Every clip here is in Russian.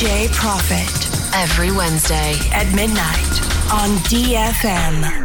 DJ Profit Every Wednesday. at midnight on DFM.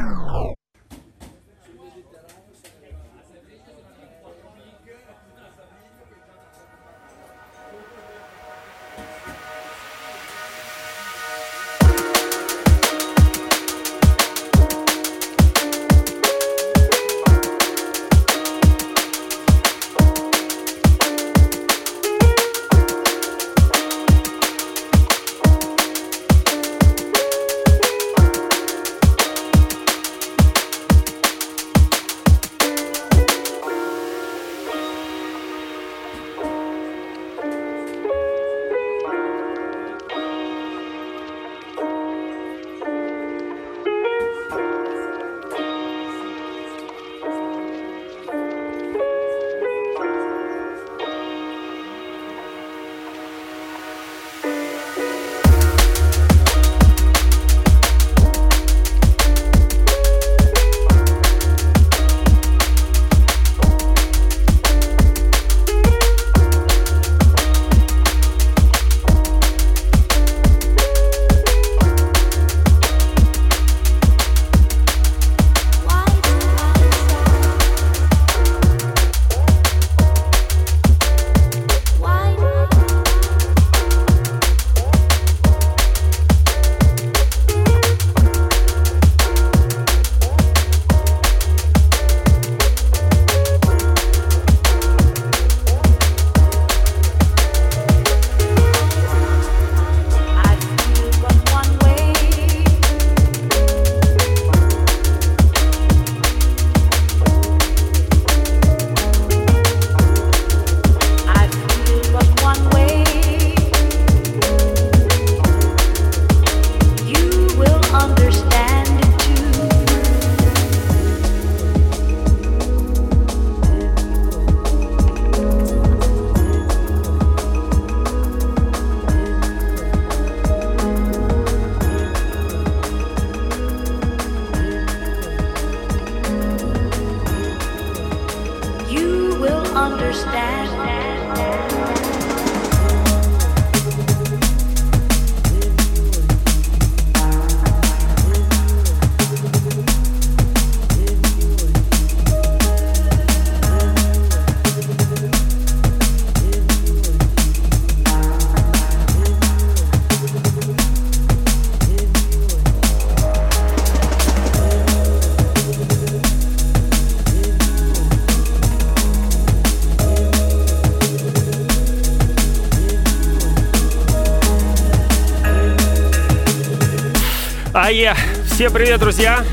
Ае! Всем привет, друзья!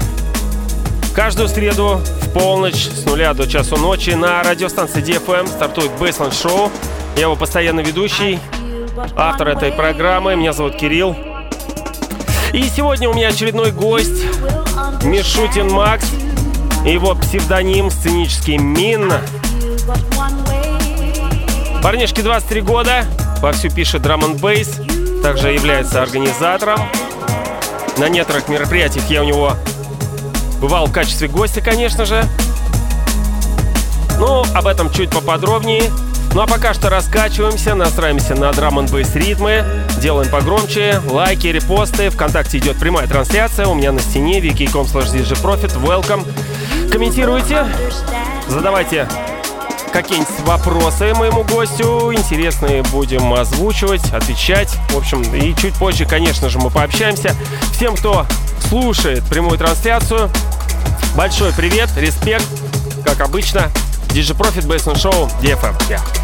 Каждую среду в полночь с нуля до часу ночи на радиостанции DFM стартует Baseline Show. Я его постоянно ведущий, автор этой программы. Меня зовут Кирилл. И сегодня у меня очередной гость Мишутин Макс. Его псевдоним сценический Мин. Парнишке 23 года, вовсю пишет драм н бейс, также является организатором. На некоторых мероприятиях я у него бывал в качестве гостя, конечно же. Ну, об этом чуть поподробнее. Ну а пока что раскачиваемся, настраиваемся на драм н ритмы, делаем погромче, лайки, репосты. Вконтакте идет прямая трансляция, у меня на стене wiki.com slash djprofit, welcome. Комментируйте, задавайте какие-нибудь вопросы моему гостю. Интересные будем озвучивать, отвечать. В общем, и чуть позже, конечно же, мы пообщаемся. Всем, кто слушает прямую трансляцию, большой привет, респект, как обычно. DJ Profit Baseline Show DFM. Yeah.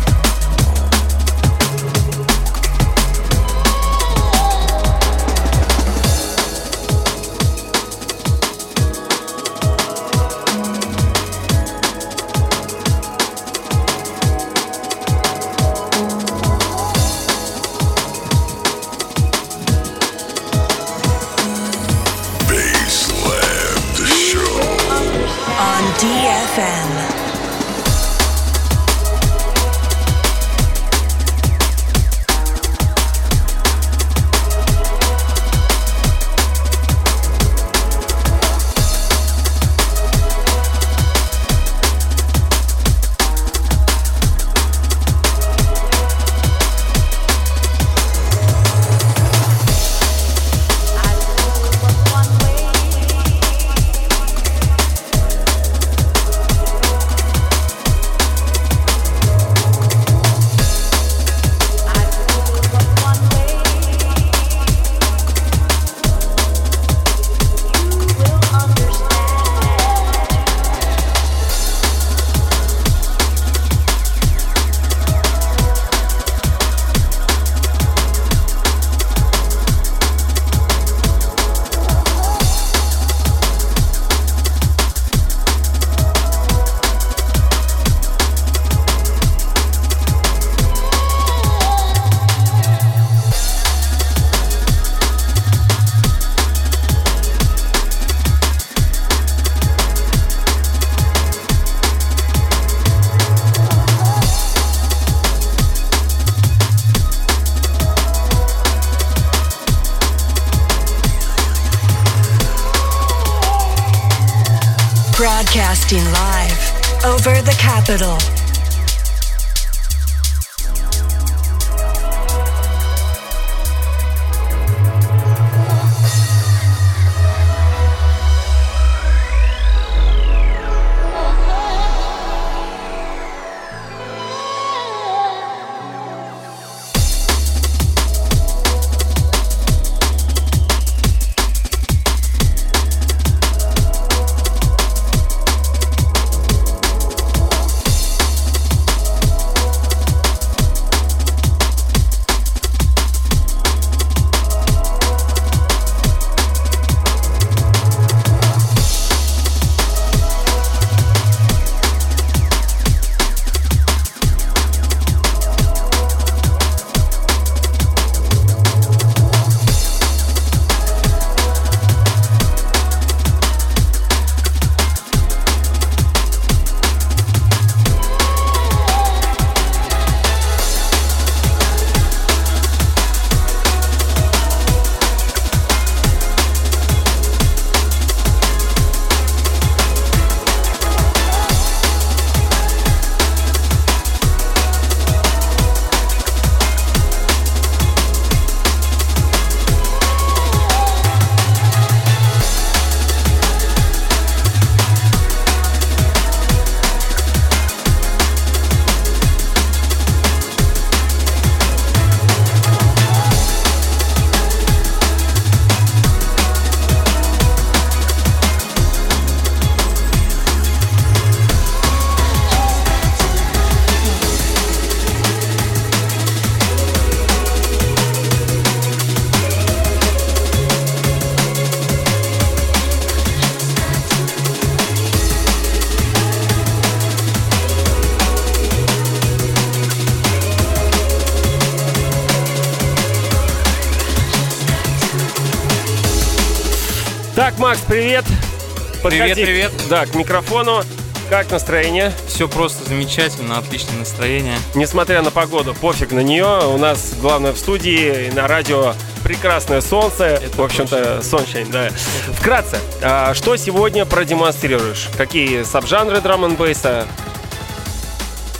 Привет, привет. Да, к микрофону. Как настроение? Все просто замечательно, отличное настроение. Несмотря на погоду, пофиг на нее. У нас главное в студии и на радио прекрасное солнце. Это в общем-то, sunshine, да. Вкратце, а, что сегодня продемонстрируешь? Какие сабжанры драм н бейса?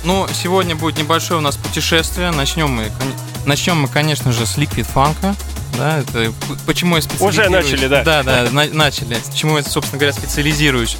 Ну, сегодня будет небольшое у нас путешествие. Начнем мы, начнем мы, конечно же, с Liquid Funk. Да, это почему я специализируюсь. начали, да. Да, да, на- начали. Почему я, собственно говоря, специализируюсь.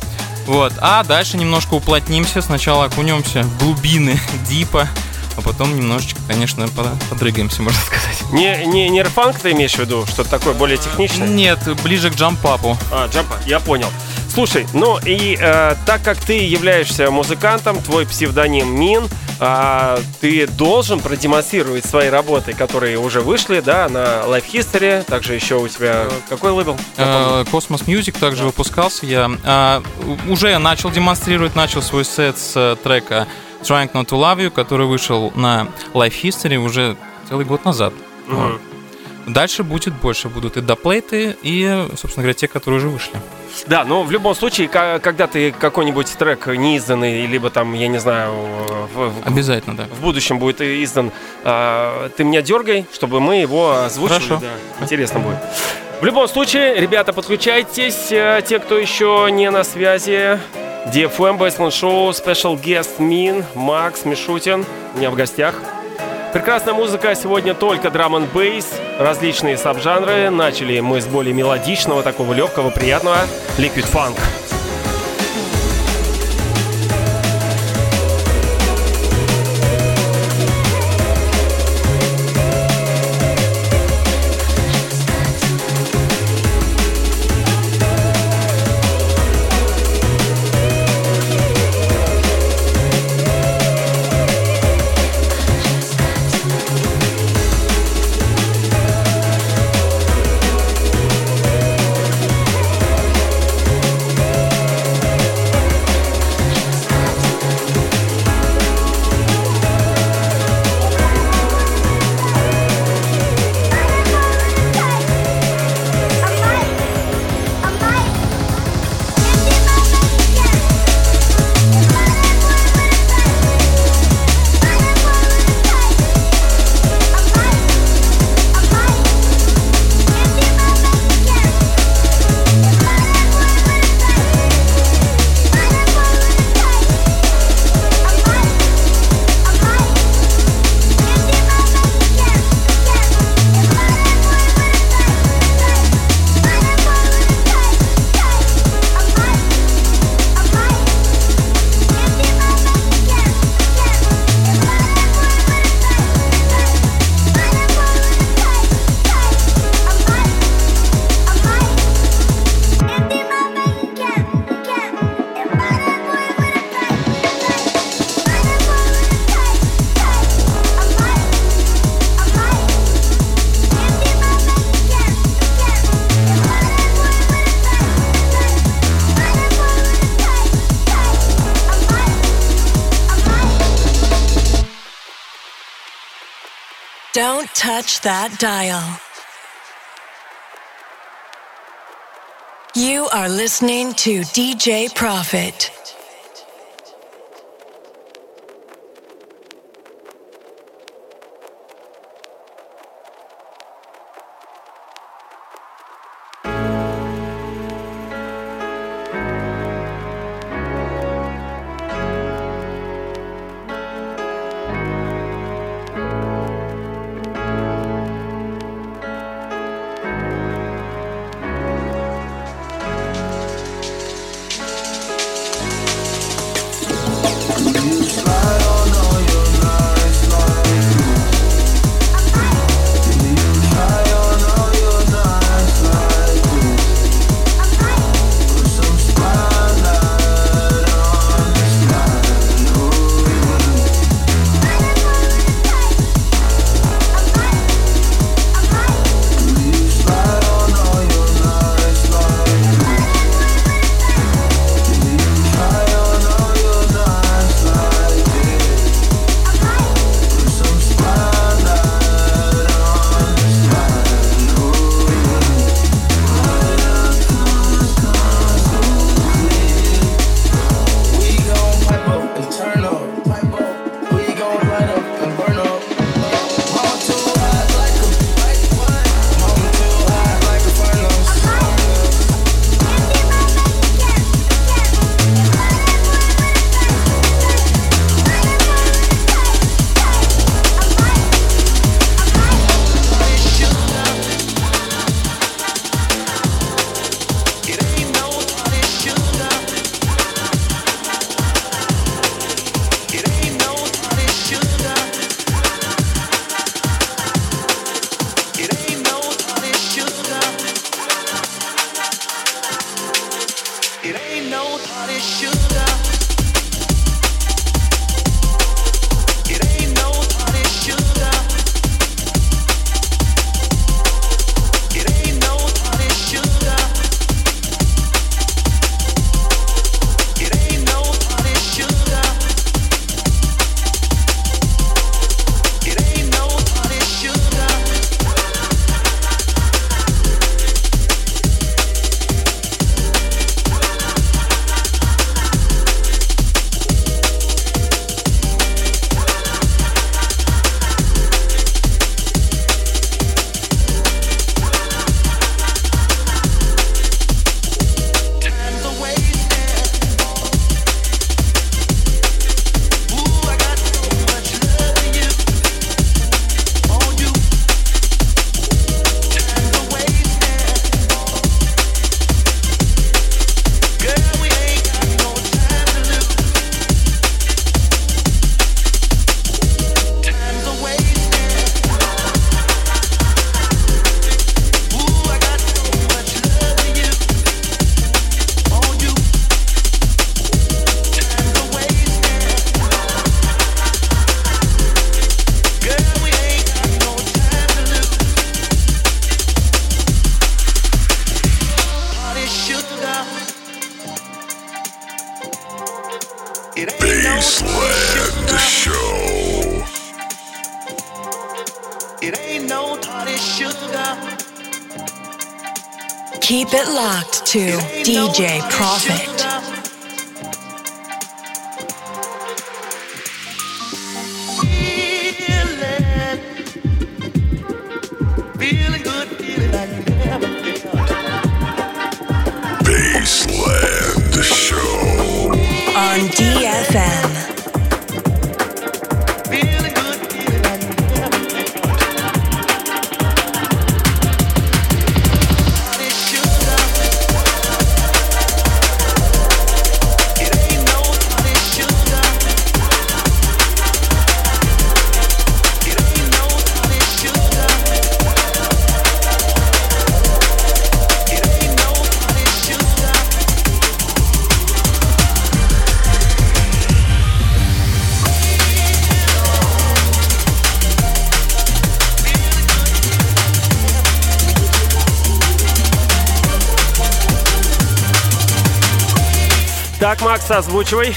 Вот. А дальше немножко уплотнимся. Сначала окунемся в глубины дипа, а потом немножечко, конечно, по- подрыгаемся, можно сказать. Не, не нейрофанк ты имеешь в виду? Что-то такое более техничное? Нет, ближе к джампапу. А, джампа, я понял. Слушай, ну и э, так как ты являешься музыкантом, твой псевдоним Мин, а, ты должен продемонстрировать свои работы, которые уже вышли, да, на Life History. Также еще у тебя какой лейбл? Помню. Э, Music также выпускался я. А, уже начал демонстрировать, начал свой сет с э, трека Trying Not to Love You, который вышел на Life History уже целый год назад. Мгм. Дальше будет больше, будут и доплейты, и, собственно говоря, те, которые уже вышли. Да, но в любом случае, когда ты какой-нибудь трек неизданный, либо там, я не знаю, в, Обязательно, да. в будущем будет издан, а, ты меня дергай, чтобы мы его озвучили. Хорошо. Да, интересно будет. В любом случае, ребята, подключайтесь. Э, Те, кто еще не на связи, DFM, Baseline Show, Special Guest Min, Макс Мишутин у меня в гостях. Прекрасная музыка сегодня только драм н бейс, различные сабжанры. Начали мы с более мелодичного, такого легкого, приятного Liquid Funk. Touch that dial. You are listening to DJ Profit. Party sugar. Так, Озвучивай.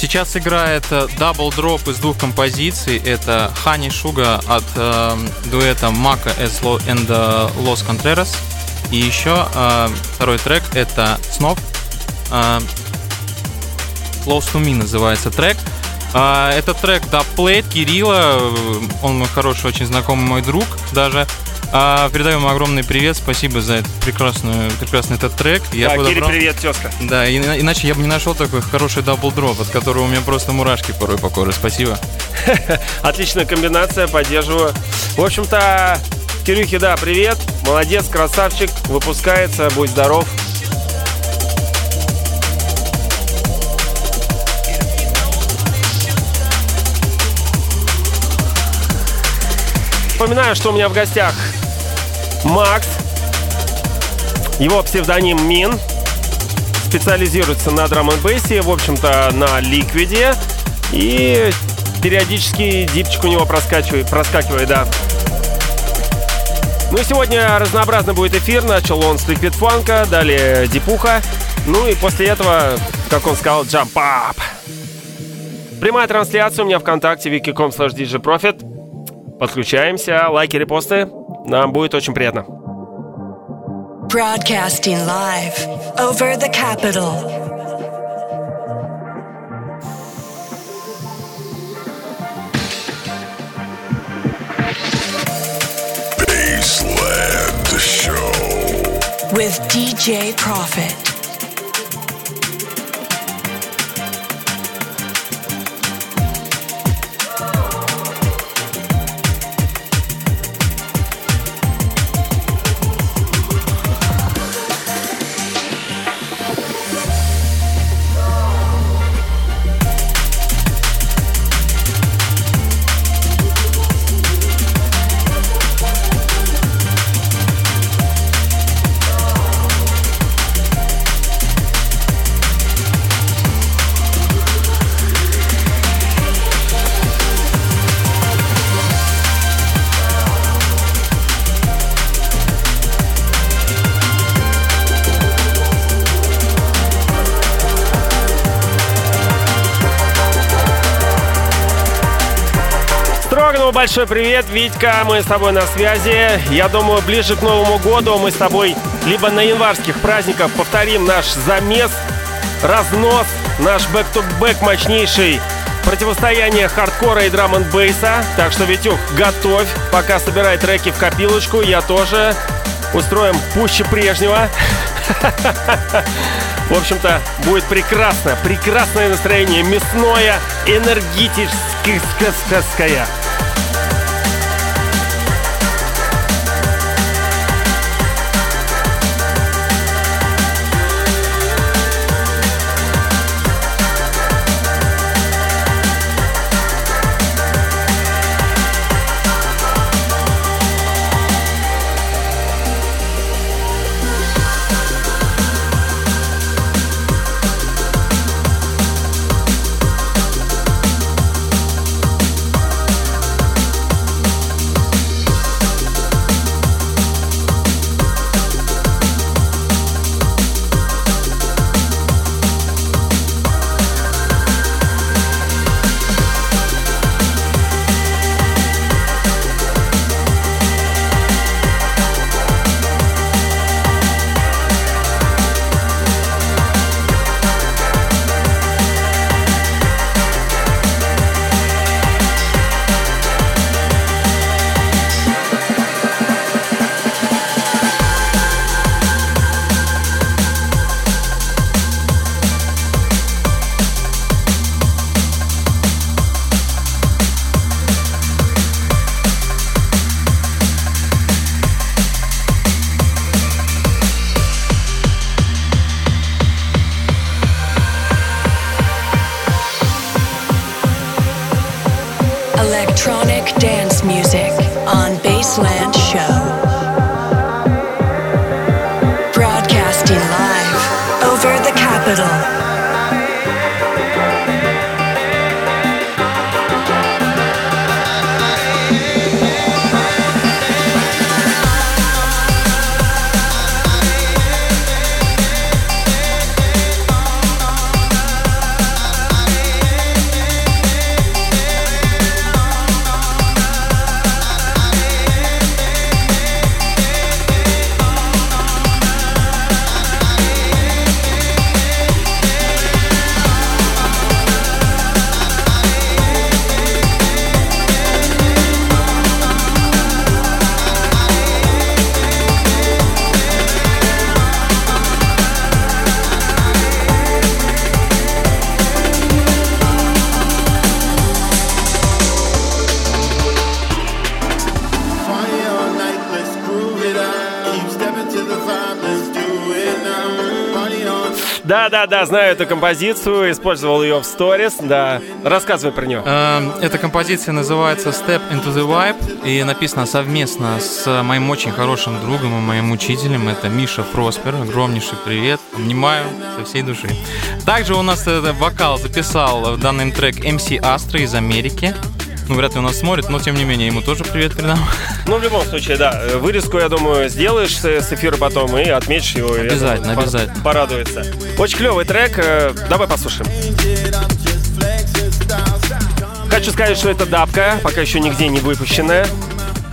Сейчас играет э, Double Drop из двух композиций. Это Honey Sugar от э, дуэта Мака and the Los Contreras. И еще э, второй трек это Snow. Э, Close to Me называется трек. Э, этот трек dubplate Кирилла. Он мой хороший, очень знакомый мой друг даже. А, передаем огромный привет, спасибо за этот прекрасный, прекрасный этот трек. Я да, подобрал... Кири, привет, тезка. Да, и, иначе я бы не нашел такой хороший double drop, от которого у меня просто мурашки порой по коже. Спасибо. Отличная комбинация, поддерживаю. В общем-то, Кирюхи, да, привет. Молодец, красавчик, выпускается, будь здоров. Напоминаю, что у меня в гостях Макс. Его псевдоним Мин. Специализируется на драм н в общем-то, на ликвиде. И периодически дипчик у него проскакивает, проскакивает, да. Ну и сегодня разнообразно будет эфир. Начал он с Liquid Funk, далее Дипуха. Ну и после этого, как он сказал, Jump Up. Прямая трансляция у меня ВКонтакте, wiki.com slash djprofit. Подключаемся, лайки, репосты. Нам будет очень приятно. Broadcasting live over the capital. Baseland Show with DJ Profit. Большой привет, Витька, мы с тобой на связи. Я думаю, ближе к Новому году мы с тобой либо на январских праздниках повторим наш замес, разнос, наш back-to-back мощнейший противостояние хардкора и драм-н-бейса. Так что, Витюк, готовь, пока собирай треки в копилочку, я тоже устроим пуще прежнего. В общем-то, будет прекрасно, прекрасное настроение, мясное, энергетическое. Да-да-да, знаю эту композицию, использовал ее в сторис, да. Рассказывай про нее. Эм, Эта композиция называется Step into the Vibe и написана совместно с моим очень хорошим другом и моим учителем. Это Миша Проспер. Огромнейший привет. Обнимаю со всей души. Также у нас э, вокал записал в данный трек MC Astro из Америки. Ну, вряд ли он нас смотрит, но тем не менее, ему тоже привет передам. Ну, в любом случае, да. Вырезку, я думаю, сделаешь с эфира потом и отметишь его. Обязательно, думаю, обязательно. Порадуется. Очень клевый трек. э, Давай послушаем. Хочу сказать, что это дабка, пока еще нигде не выпущенная.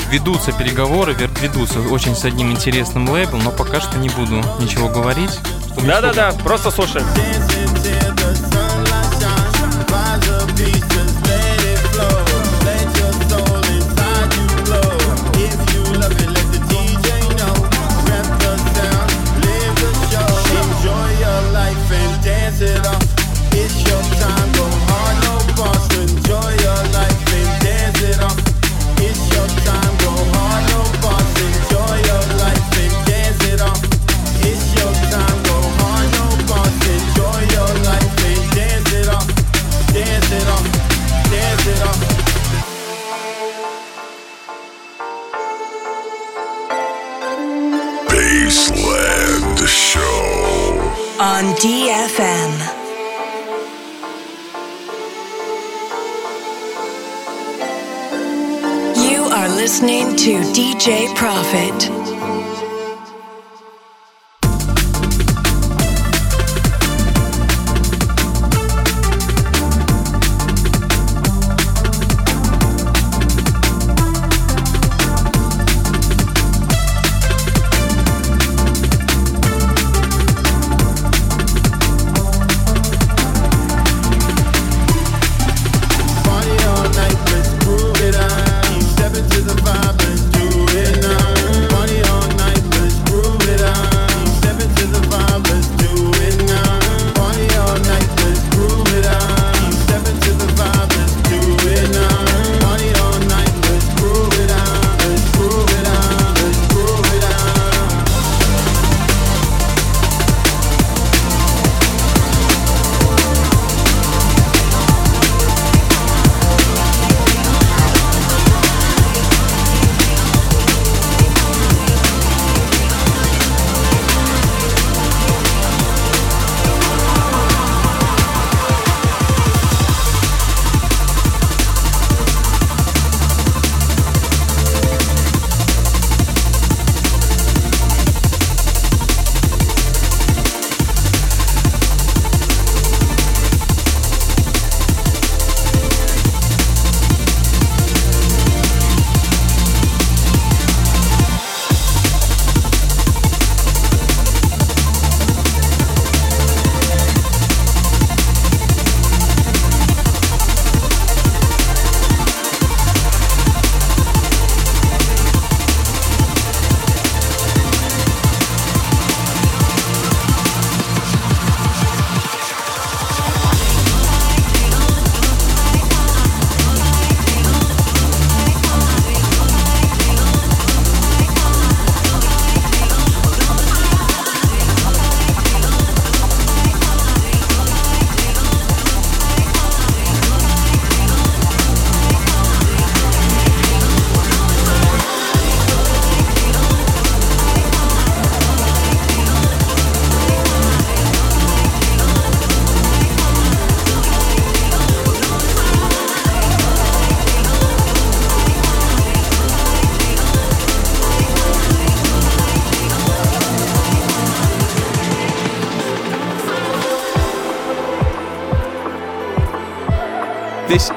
Ведутся переговоры, ведутся очень с одним интересным лейблом, но пока что не буду ничего говорить. Да-да-да, просто слушаем.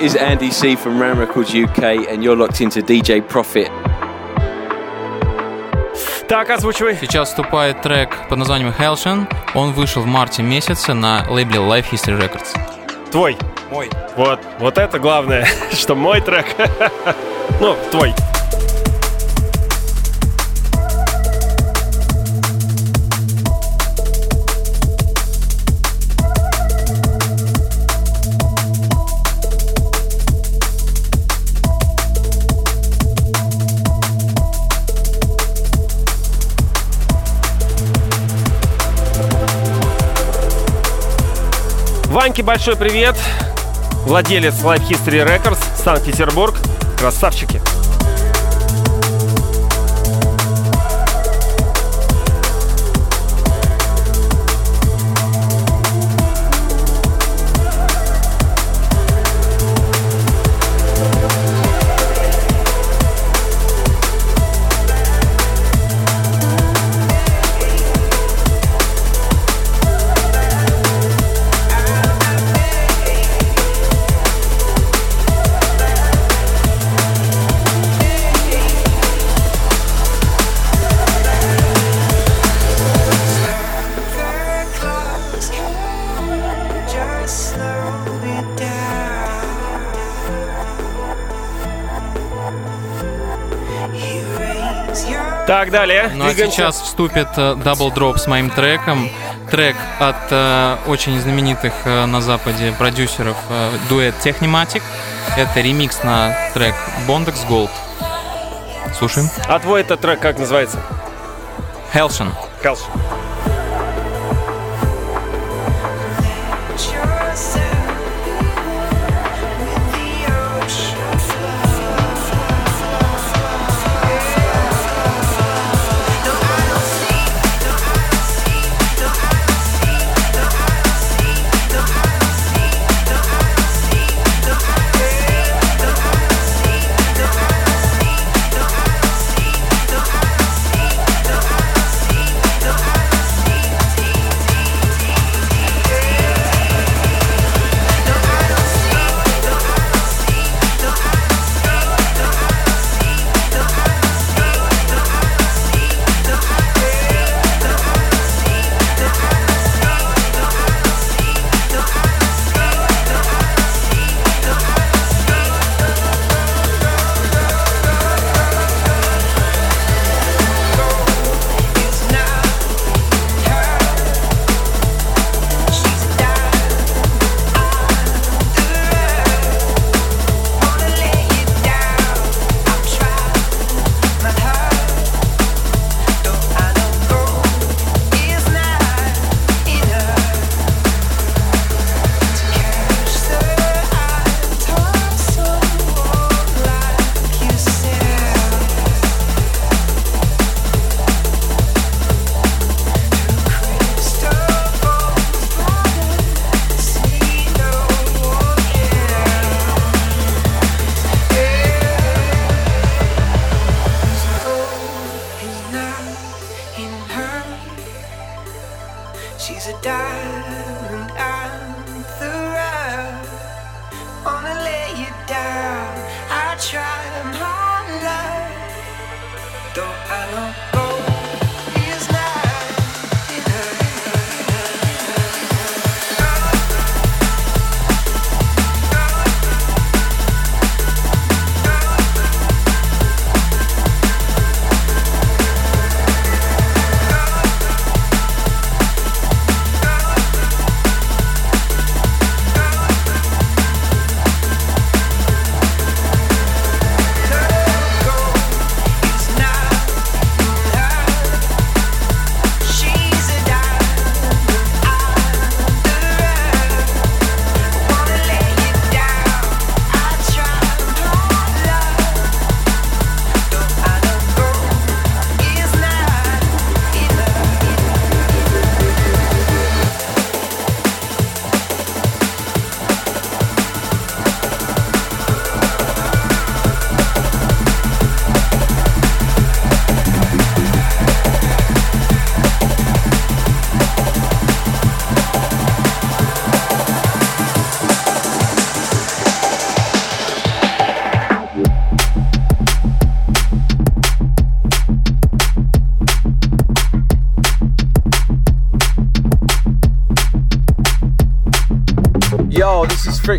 Is Andy C from Ram Records UK, and you're locked into DJ Profit. Так, озвучивай. Сейчас вступает трек под названием Helshan. Он вышел в марте месяце на лейбле Life History Records. Твой. Мой. Вот, вот это главное, что мой трек. Ну, твой. Ваньке большой привет. Владелец Life History Records, Санкт-Петербург. Красавчики. Так, далее. Ну а сейчас вступит э, Double Drop с моим треком. Трек от э, очень знаменитых э, на Западе продюсеров э, дуэт Technimatic. Это ремикс на трек Bondex Gold. Слушаем. А твой этот трек как называется? Helshin. Хелш.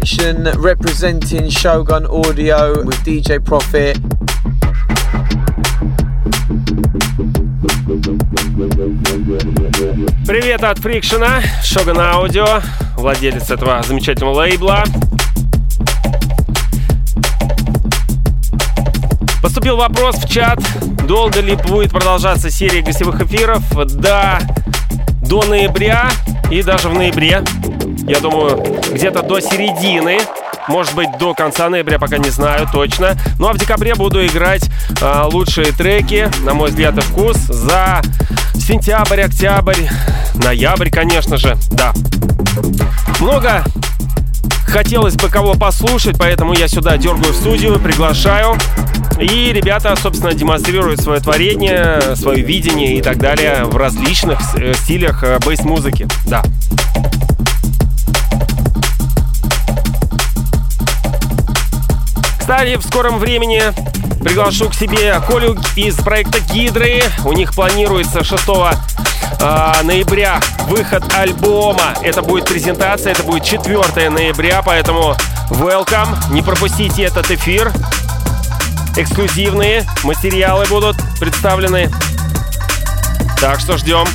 Friction representing Shogun Audio with DJ Profit. Привет от Фрикшена, Шоган Аудио, владелец этого замечательного лейбла. Поступил вопрос в чат, долго ли будет продолжаться серия гостевых эфиров? Да, до ноября и даже в ноябре. Я думаю, где-то до середины. Может быть, до конца ноября, пока не знаю точно. Ну а в декабре буду играть а, лучшие треки, на мой взгляд и вкус, за сентябрь, октябрь, ноябрь, конечно же, да. Много хотелось бы кого послушать, поэтому я сюда дергаю в студию, приглашаю. И ребята, собственно, демонстрируют свое творение, свое видение и так далее в различных э, стилях э, бейс-музыки. Да. Кстати, в скором времени приглашу к себе Колю из проекта Гидры. У них планируется 6 а, ноября выход альбома. Это будет презентация, это будет 4 ноября, поэтому welcome. Не пропустите этот эфир. Эксклюзивные материалы будут представлены. Так что ждем.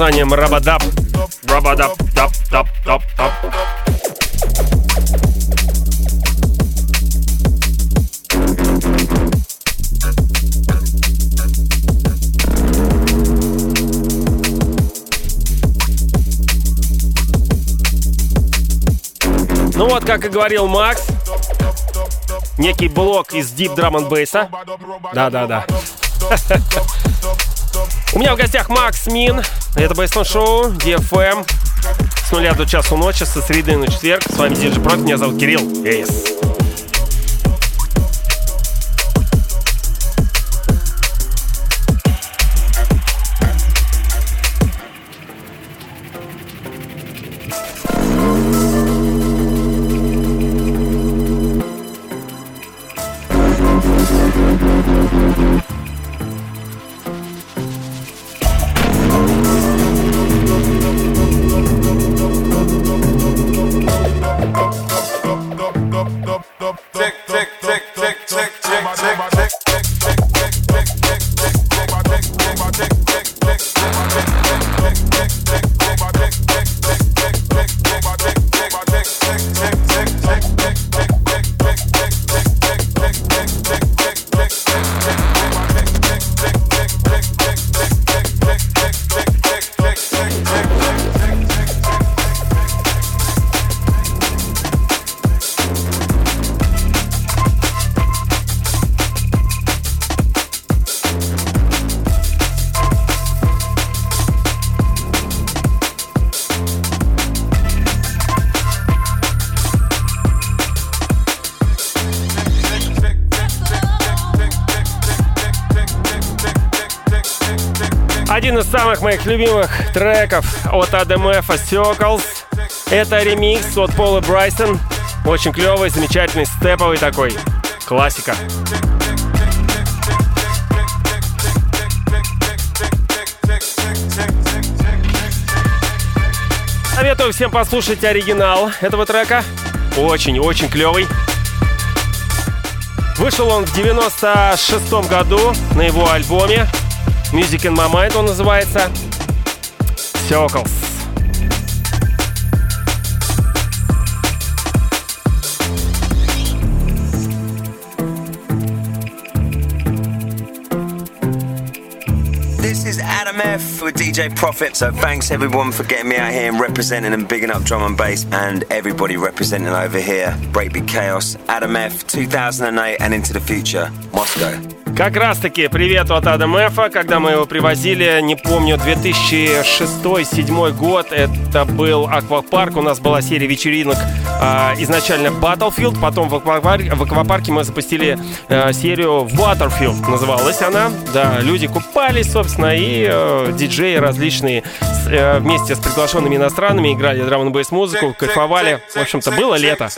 Названием Рабадап. Рабадап, дап, дап, дап, дап. Ну вот, как и говорил Макс, некий блок из Deep Drum and Bass. Да-да-да. У меня в гостях Макс Мин. Это Бейстон Шоу, DFM. С нуля до часу ночи, со среды на четверг. С вами Диджи Профи, меня зовут Кирилл. Yes. Самых моих любимых треков от ADMF Circles. Это ремикс от Пола Брайсон. Очень клевый, замечательный, степовый такой. Классика. Советую всем послушать оригинал этого трека. Очень-очень клевый. Вышел он в 96 году на его альбоме Music in My Mind он называется. Circles. This is Adam F with DJ Profit. So thanks everyone for getting me out here and representing and bigging up drum and bass and everybody representing over here. Breakbeat Chaos, Adam F, 2008 and into the future, Moscow. Как раз таки привет от Адам Эфа, когда мы его привозили, не помню, 2006-2007 год, это был аквапарк, у нас была серия вечеринок, а, изначально Battlefield, потом в, аквапарке, в аквапарке мы запустили а, серию Waterfield, называлась она, да, люди купались, собственно, и э, диджеи различные с, э, вместе с приглашенными иностранными играли драм н музыку, кайфовали, в общем-то, было лето.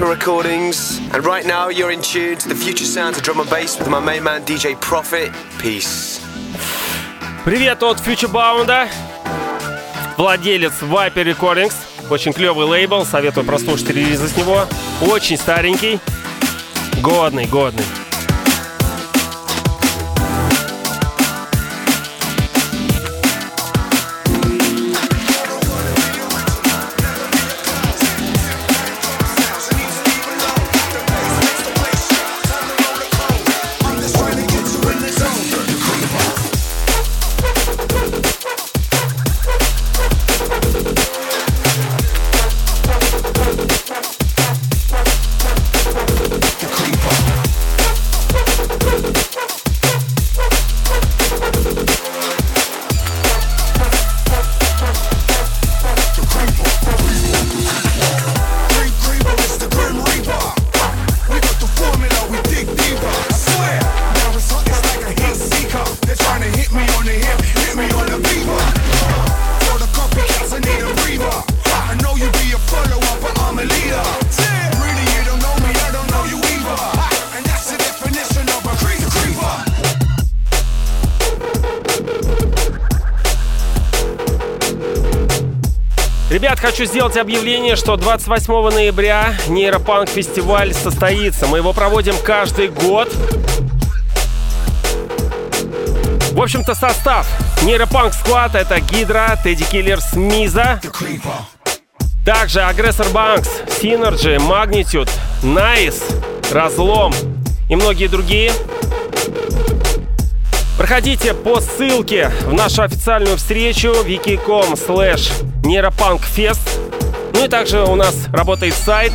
Viper Recordings, and right now you're in tune to the future sounds of drum and bass with my main man DJ Profit. Peace. Привет от Futurebound, владелец Viper Recordings. Очень клевый лейбл, советую прослушать релизы с него. Очень старенький, годный, годный. Хочу сделать объявление, что 28 ноября нейропанк фестиваль состоится. Мы его проводим каждый год. В общем-то, состав. Нейропанк склад это Гидра, Тедди Киллер, Смиза. Также Агрессор Банкс, Synergy, Magnitude, Nice, Разлом и многие другие. Проходите по ссылке в нашу официальную встречу wiki.com slash нейропанкфест. Ну и также у нас работает сайт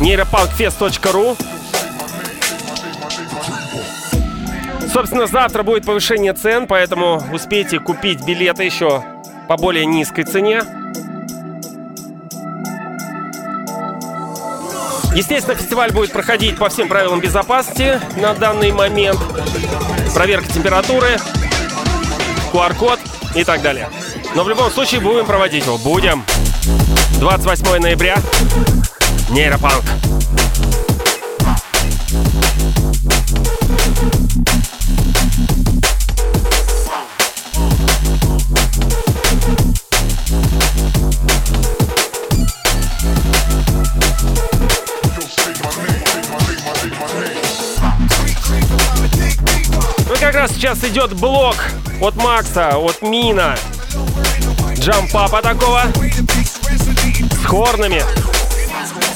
нейропанкфест.ру. Собственно, завтра будет повышение цен, поэтому успейте купить билеты еще по более низкой цене. Естественно, фестиваль будет проходить по всем правилам безопасности на данный момент. Проверка температуры, QR-код и так далее. Но в любом случае будем проводить его. Будем. 28 ноября. Нейропанк. Ну как раз сейчас идет блок от Макса, от Мина. Джампапа такого. С хорнами.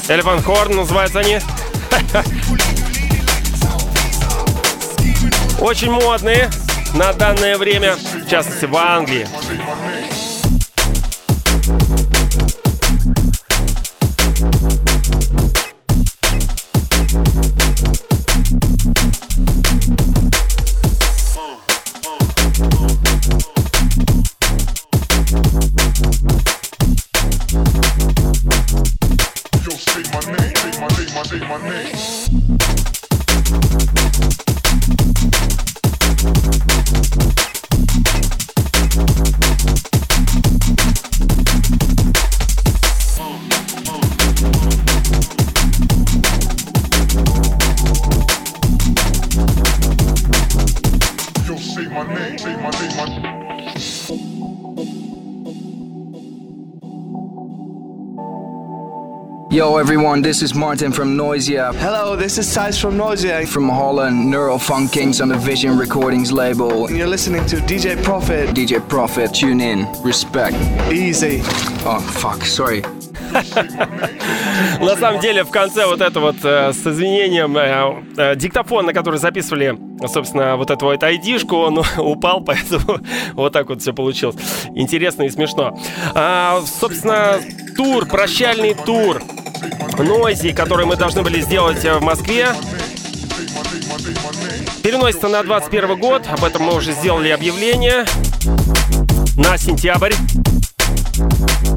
Elephant Horn называются они. Очень модные на данное время, в частности в Англии. Yo everyone, this is Martin from Noisia. Hello, this is Thijs from Noisia. From Holland, Neurofunk Kings on the Vision Recordings label. And you're listening to DJ Profit. DJ Profit, tune in. Respect. Easy. Oh, fuck, sorry. На самом деле, в конце вот это вот э, с извинением э, э, диктофон, на который записывали, собственно, вот эту вот айдишку, он упал, поэтому вот так вот все получилось. Интересно и смешно. А, собственно, тур, прощальный тур Нойзи, который мы должны были сделать в Москве, переносится на 21 год. Об этом мы уже сделали объявление на сентябрь.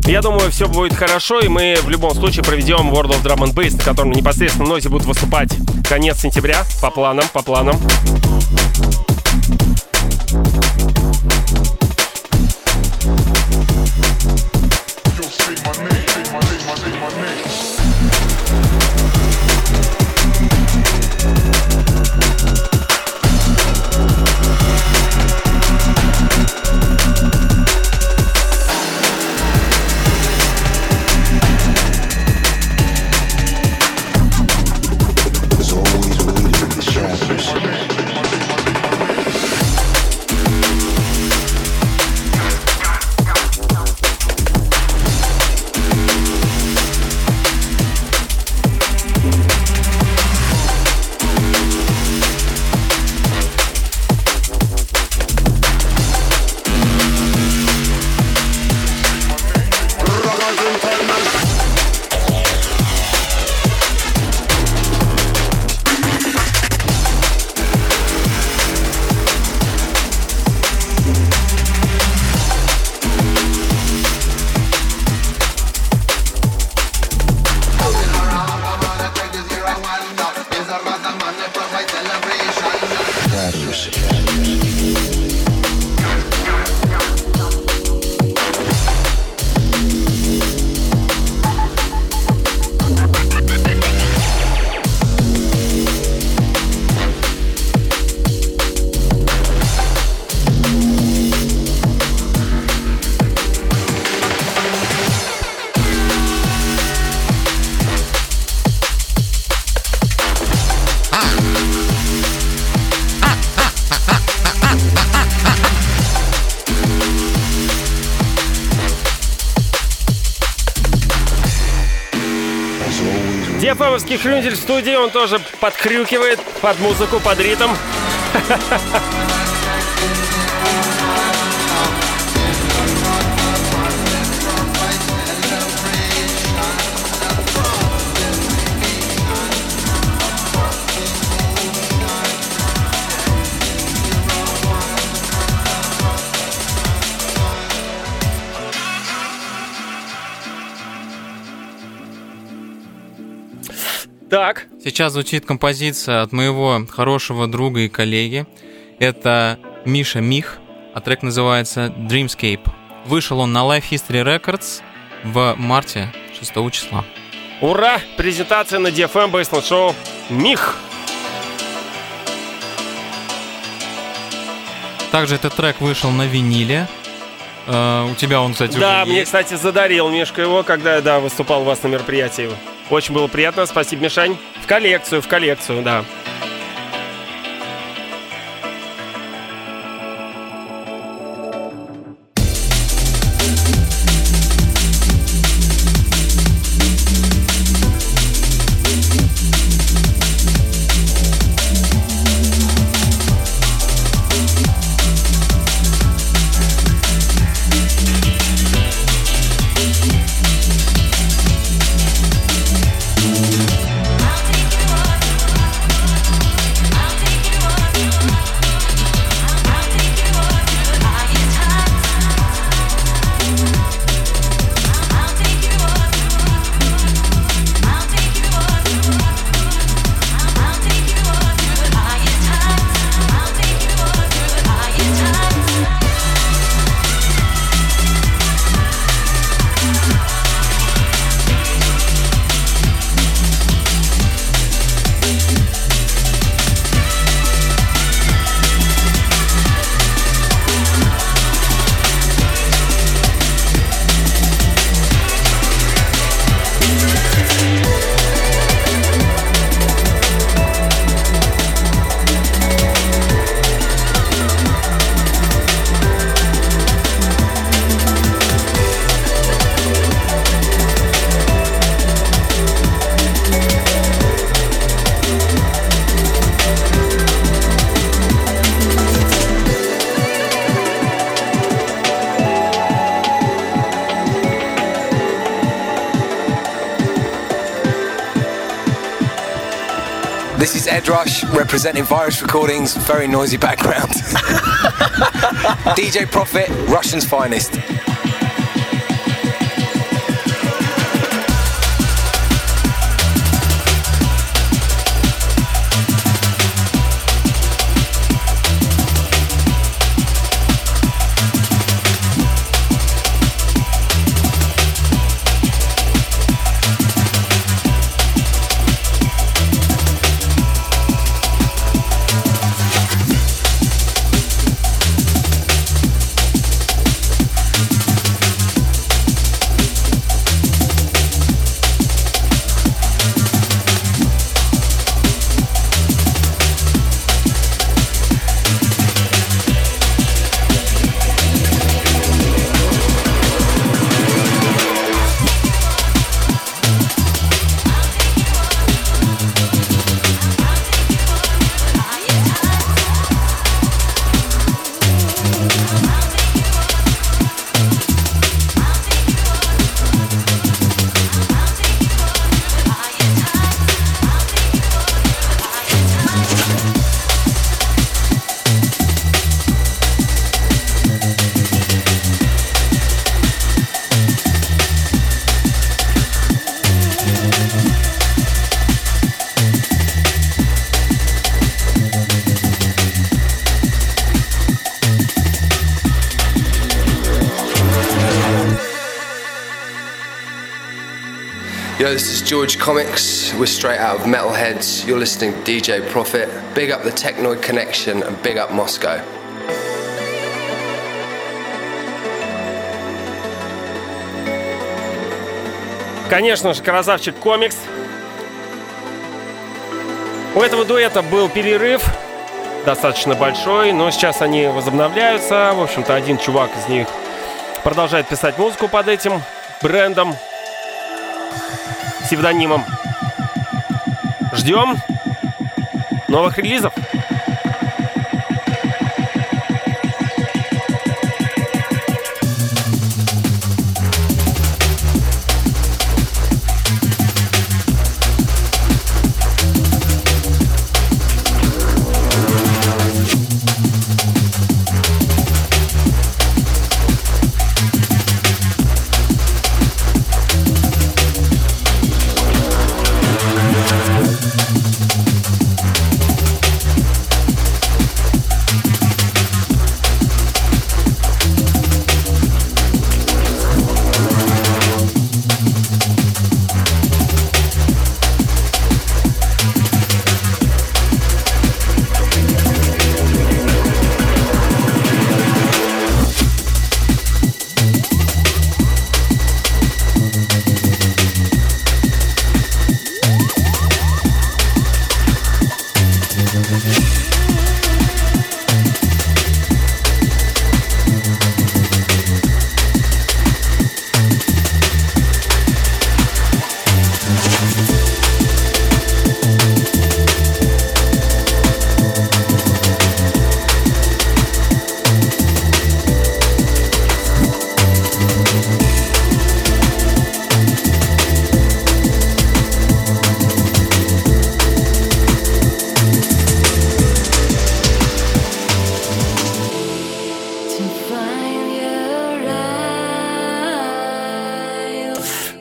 Я думаю, все будет хорошо, и мы в любом случае проведем World of Drum and Bass, на котором непосредственно Нози будут выступать конец сентября, по планам, по планам. Диафамовский хрюндель в студии, он тоже подкрюкивает под музыку, под ритм. Сейчас звучит композиция от моего хорошего друга и коллеги. Это Миша Мих, а трек называется Dreamscape. Вышел он на Life History Records в марте 6 числа. ура! Презентация на DFM Baseline Show. Мих! Также этот трек вышел на виниле. Э, у тебя он, кстати, Да, уже мне, есть. кстати, задарил Мишка его, когда я да, выступал у вас на мероприятии. Очень было приятно, спасибо, Мишань. В коллекцию, в коллекцию, да. Rush representing Virus Recordings, very noisy background. DJ Profit, Russian's finest. George Comics. We're straight out of Metalheads. You're listening to DJ Profit. Big up the Technoid Connection and big up Moscow. Конечно же, красавчик комикс. У этого дуэта был перерыв, достаточно большой, но сейчас они возобновляются. В общем-то, один чувак из них продолжает писать музыку под этим брендом, псевдонимом. Ждем новых релизов.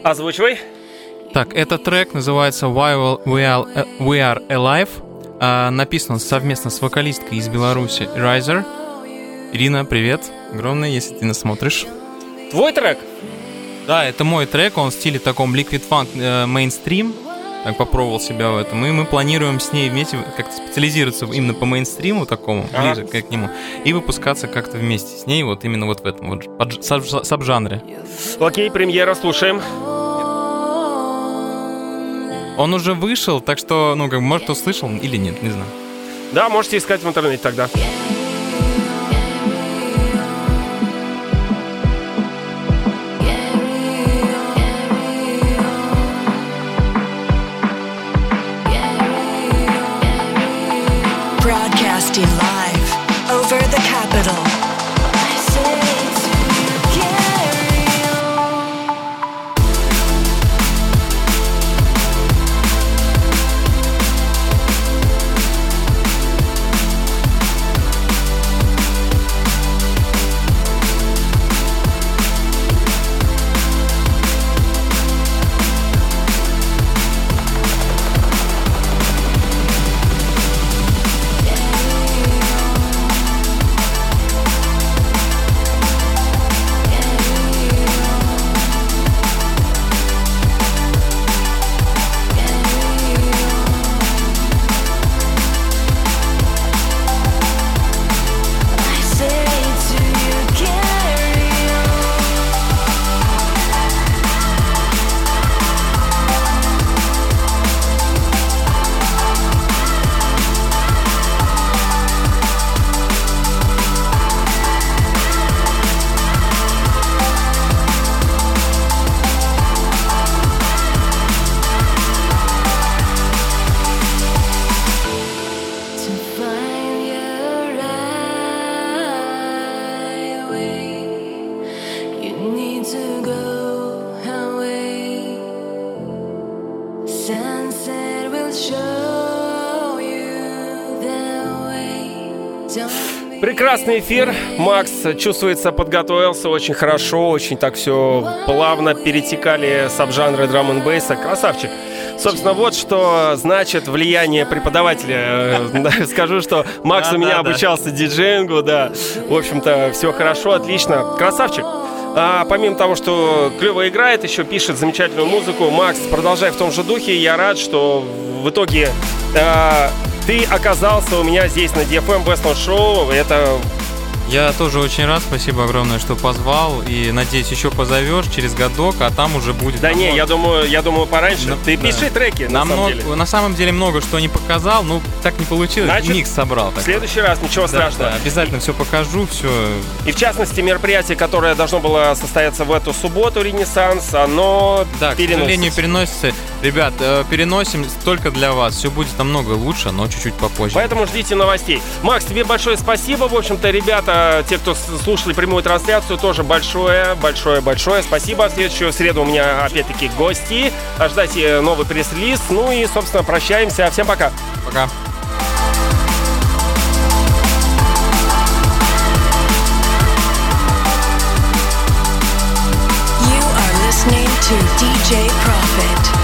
Озвучивай. Так, этот трек называется While We Are, We Are Alive. А, написан он совместно с вокалисткой из Беларуси Riser. Ирина, привет. Огромное, если ты нас смотришь. Твой трек? Да, это мой трек, он в стиле таком Liquid Funk э, мейнстрим. Так попробовал себя в этом. И мы планируем с ней вместе как-то специализироваться именно по мейнстриму такому, Ага. ближе к нему, и выпускаться как-то вместе с ней вот именно вот в этом вот саб- саб-жанре. Окей, премьера, слушаем. Он уже вышел, так что, ну, как может, кто слышал или нет, не знаю. Да, можете искать в интернете тогда. Broadcasting Прекрасный эфир. Макс, чувствуется, подготовился очень хорошо, очень так все плавно перетекали саб-жанры драм н бейса. Красавчик. Собственно, вот что значит влияние преподавателя. Э, Скажу, что Макс у меня обучался диджеингу, да. В общем-то, все хорошо, отлично. Красавчик. А помимо того, что клево играет, еще пишет замечательную музыку. Макс, продолжай в том же духе. Я рад, что в итоге а, ты оказался у меня здесь на DFM Best Show. Это Я тоже очень рад, спасибо огромное, что позвал. И надеюсь, еще позовешь через годок, а там уже будет. Да не, я думаю, я думаю, пораньше. Ну, Ты да. пиши треки, на Нам самом много- деле. на самом деле много что не показал, ну так не получилось. Значит, Микс собрал. В такой. следующий раз ничего Да, страшного. да, обязательно все покажу, все. И в частности, мероприятие, которое должно было состояться в эту субботу, Ренессанс, оно Да, к переносится. сожалению, переносится. Ребят, э, переносим только для вас. Все будет намного лучше, но чуть-чуть попозже. Поэтому ждите новостей. Макс, тебе большое спасибо. В общем-то, ребята, те, кто слушали прямую трансляцию, тоже большое, большое, большое спасибо. В следующую среду у меня, опять-таки, гости. Ожидайте новый пресс-релиз. Ну и, собственно, прощаемся. Всем пока. Пока. You are listening to DJ Profit.